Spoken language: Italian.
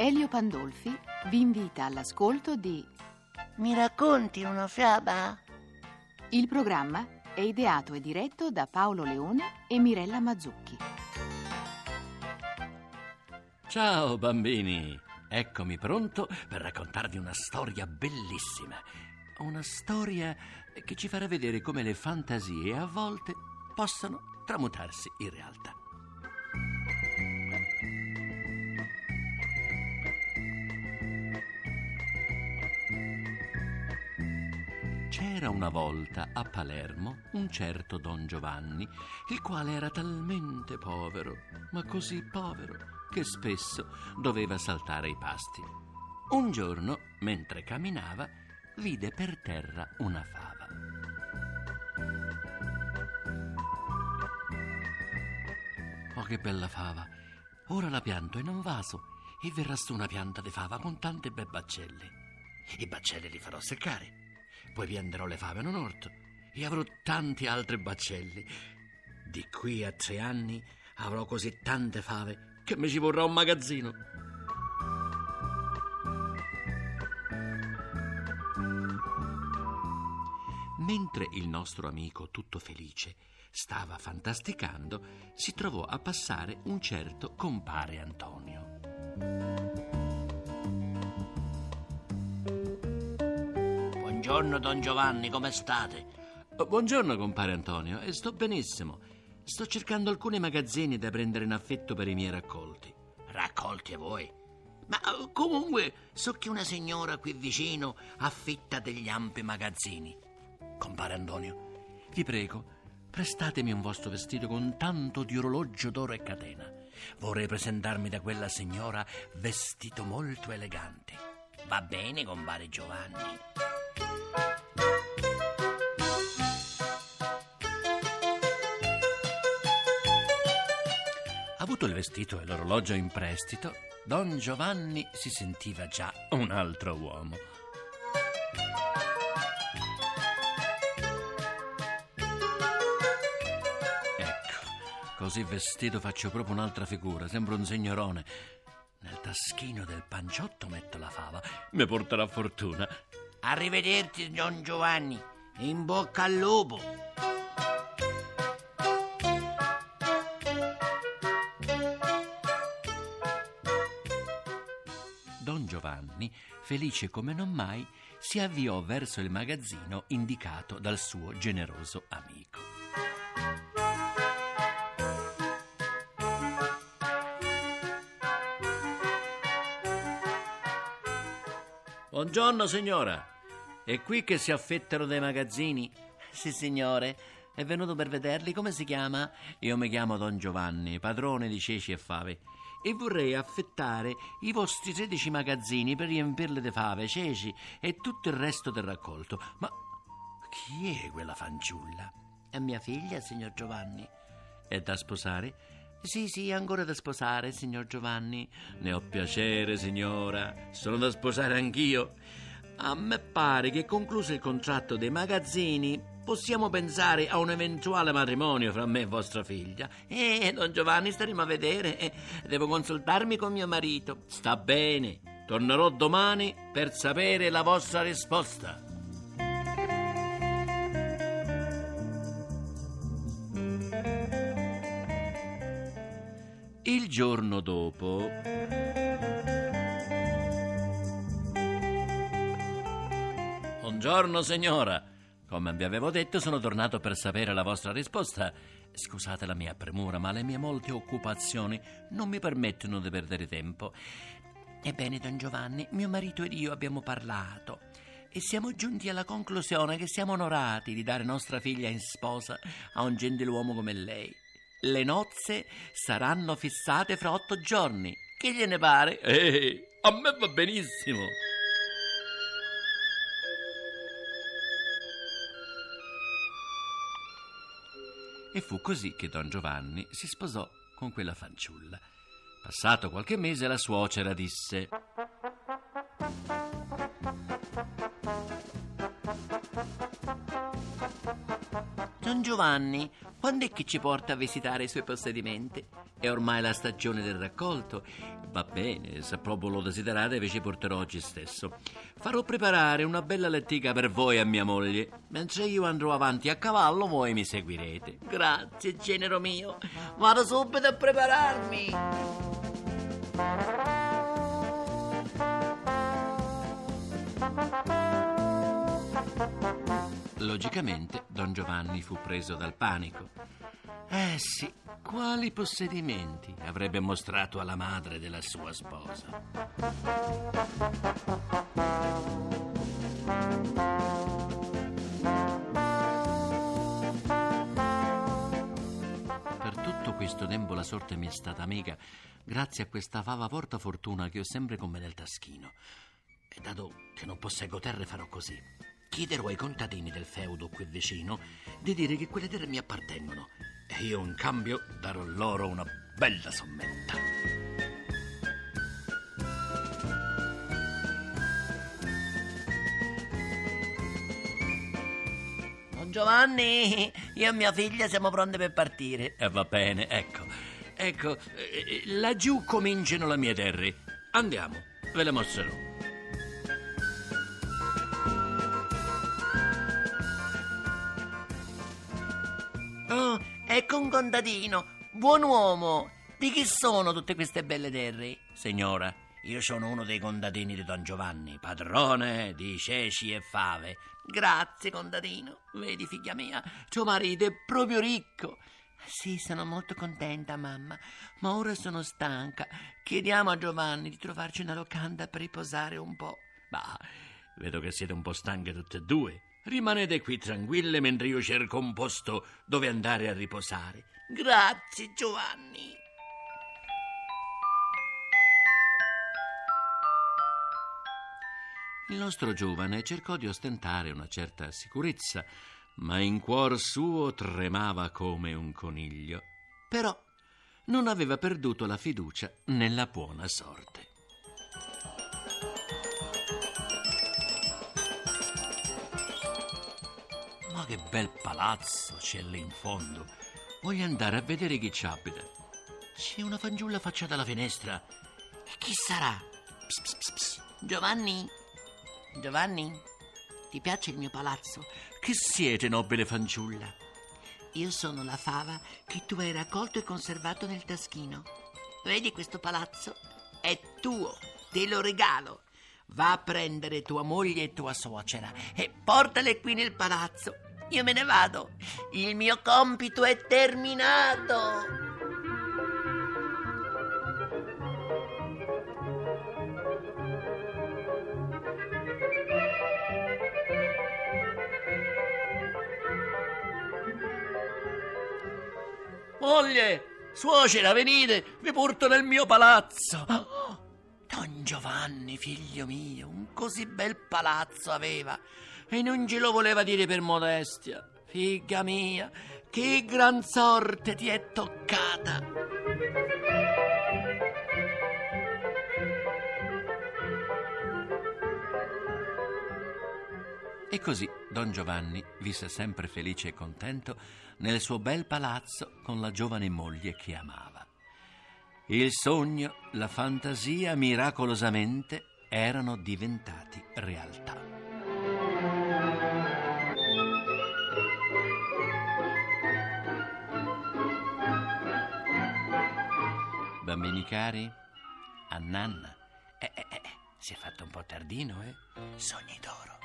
Elio Pandolfi vi invita all'ascolto di Mi racconti una fiaba? Il programma è ideato e diretto da Paolo Leone e Mirella Mazzucchi. Ciao bambini, eccomi pronto per raccontarvi una storia bellissima. Una storia che ci farà vedere come le fantasie a volte possano tramutarsi in realtà. C'era una volta a Palermo un certo Don Giovanni, il quale era talmente povero, ma così povero, che spesso doveva saltare i pasti. Un giorno, mentre camminava, vide per terra una fava. Oh, che bella fava! Ora la pianto in un vaso e verrà su una pianta di fava con tante bei baccelli. I baccelli li farò seccare. Poi pianterò le fave in un orto e avrò tanti altri baccelli. Di qui a tre anni avrò così tante fave che mi ci vorrà un magazzino. Mentre il nostro amico, tutto felice, stava fantasticando, si trovò a passare un certo compare Antonio. Buongiorno Don Giovanni, come state? Oh, Buongiorno, compare Antonio, e sto benissimo. Sto cercando alcuni magazzini da prendere in affitto per i miei raccolti. Raccolti voi? Ma eh, comunque so che una signora qui vicino affitta degli ampi magazzini. Compare Antonio, vi prego, prestatemi un vostro vestito con tanto di orologio d'oro e catena. Vorrei presentarmi da quella signora vestito molto elegante. Va bene, compare Giovanni. Avuto il vestito e l'orologio in prestito, Don Giovanni si sentiva già un altro uomo. Ecco, così vestito faccio proprio un'altra figura, sembro un signorone. Nel taschino del panciotto metto la fava, mi porterà fortuna. Arrivederci Don Giovanni. In bocca al lupo. Don Giovanni, felice come non mai, si avviò verso il magazzino indicato dal suo generoso amico. Buongiorno signora, è qui che si affettano dei magazzini? Sì signore, è venuto per vederli, come si chiama? Io mi chiamo Don Giovanni, padrone di ceci e fave e vorrei affettare i vostri 13 magazzini per riempirli di fave, ceci e tutto il resto del raccolto. Ma chi è quella fanciulla? È mia figlia, signor Giovanni. È da sposare? Sì, sì, ancora da sposare, signor Giovanni. Ne ho piacere, signora. Sono da sposare anch'io. A me pare che concluso il contratto dei magazzini possiamo pensare a un eventuale matrimonio fra me e vostra figlia. Eh, Don Giovanni, staremo a vedere. Eh, devo consultarmi con mio marito. Sta bene, tornerò domani per sapere la vostra risposta. Il giorno dopo. Buongiorno signora. Come vi avevo detto, sono tornato per sapere la vostra risposta. Scusate la mia premura, ma le mie molte occupazioni non mi permettono di perdere tempo. Ebbene, Don Giovanni, mio marito ed io abbiamo parlato e siamo giunti alla conclusione che siamo onorati di dare nostra figlia in sposa a un gentiluomo come lei. Le nozze saranno fissate fra otto giorni. Che gliene pare? Eh, a me va benissimo. e fu così che Don Giovanni si sposò con quella fanciulla. Passato qualche mese la suocera disse Don Giovanni, quando è che ci porta a visitare i suoi possedimenti? È ormai la stagione del raccolto Va bene, se proprio lo desiderate, vi ci porterò oggi stesso. Farò preparare una bella lettiga per voi e mia moglie. Mentre io andrò avanti a cavallo, voi mi seguirete. Grazie, genero mio. Vado subito a prepararmi. Logicamente Don Giovanni fu preso dal panico. Eh sì, quali possedimenti avrebbe mostrato alla madre della sua sposa? Per tutto questo tempo la sorte mi è stata amica grazie a questa fava portafortuna che ho sempre con me nel taschino. E dato che non posseggo terre farò così. Chiederò ai contadini del feudo qui vicino di dire che quelle terre mi appartengono e io in cambio darò loro una bella sommetta. Don Giovanni, io e mia figlia siamo pronte per partire. E va bene, ecco. Ecco, eh, laggiù cominciano le mie terre. Andiamo, ve le mostrerò. Oh, ecco un contadino. Buon uomo. Di chi sono tutte queste belle terre? Signora, io sono uno dei contadini di Don Giovanni, padrone di ceci e fave. Grazie, contadino. Vedi, figlia mia, tuo marito è proprio ricco. Sì, sono molto contenta, mamma, ma ora sono stanca. Chiediamo a Giovanni di trovarci una locanda per riposare un po'. Bah, vedo che siete un po' stanche tutte e due. Rimanete qui tranquille mentre io cerco un posto dove andare a riposare. Grazie, Giovanni. Il nostro giovane cercò di ostentare una certa sicurezza, ma in cuor suo tremava come un coniglio. Però non aveva perduto la fiducia nella buona sorte. Che bel palazzo c'è lì in fondo. Voglio andare a vedere chi ci abita. C'è una fanciulla affacciata alla finestra. E chi sarà? Psst, psst, psst. Giovanni? Giovanni? Ti piace il mio palazzo? Chi siete, nobile fanciulla? Io sono la fava che tu hai raccolto e conservato nel taschino. Vedi questo palazzo? È tuo, te lo regalo. Va a prendere tua moglie e tua suocera e portale qui nel palazzo. Io me ne vado. Il mio compito è terminato. Moglie, suocera, venite, vi porto nel mio palazzo. Oh, Don Giovanni, figlio mio, un così bel palazzo aveva e non ce lo voleva dire per modestia. Figlia mia, che gran sorte ti è toccata. E così Don Giovanni visse sempre felice e contento nel suo bel palazzo con la giovane moglie che amava. Il sogno, la fantasia miracolosamente erano diventati realtà. Bambini cari, a Nanna. Eh, eh, eh, si è fatto un po' tardino, eh? Sogni d'oro.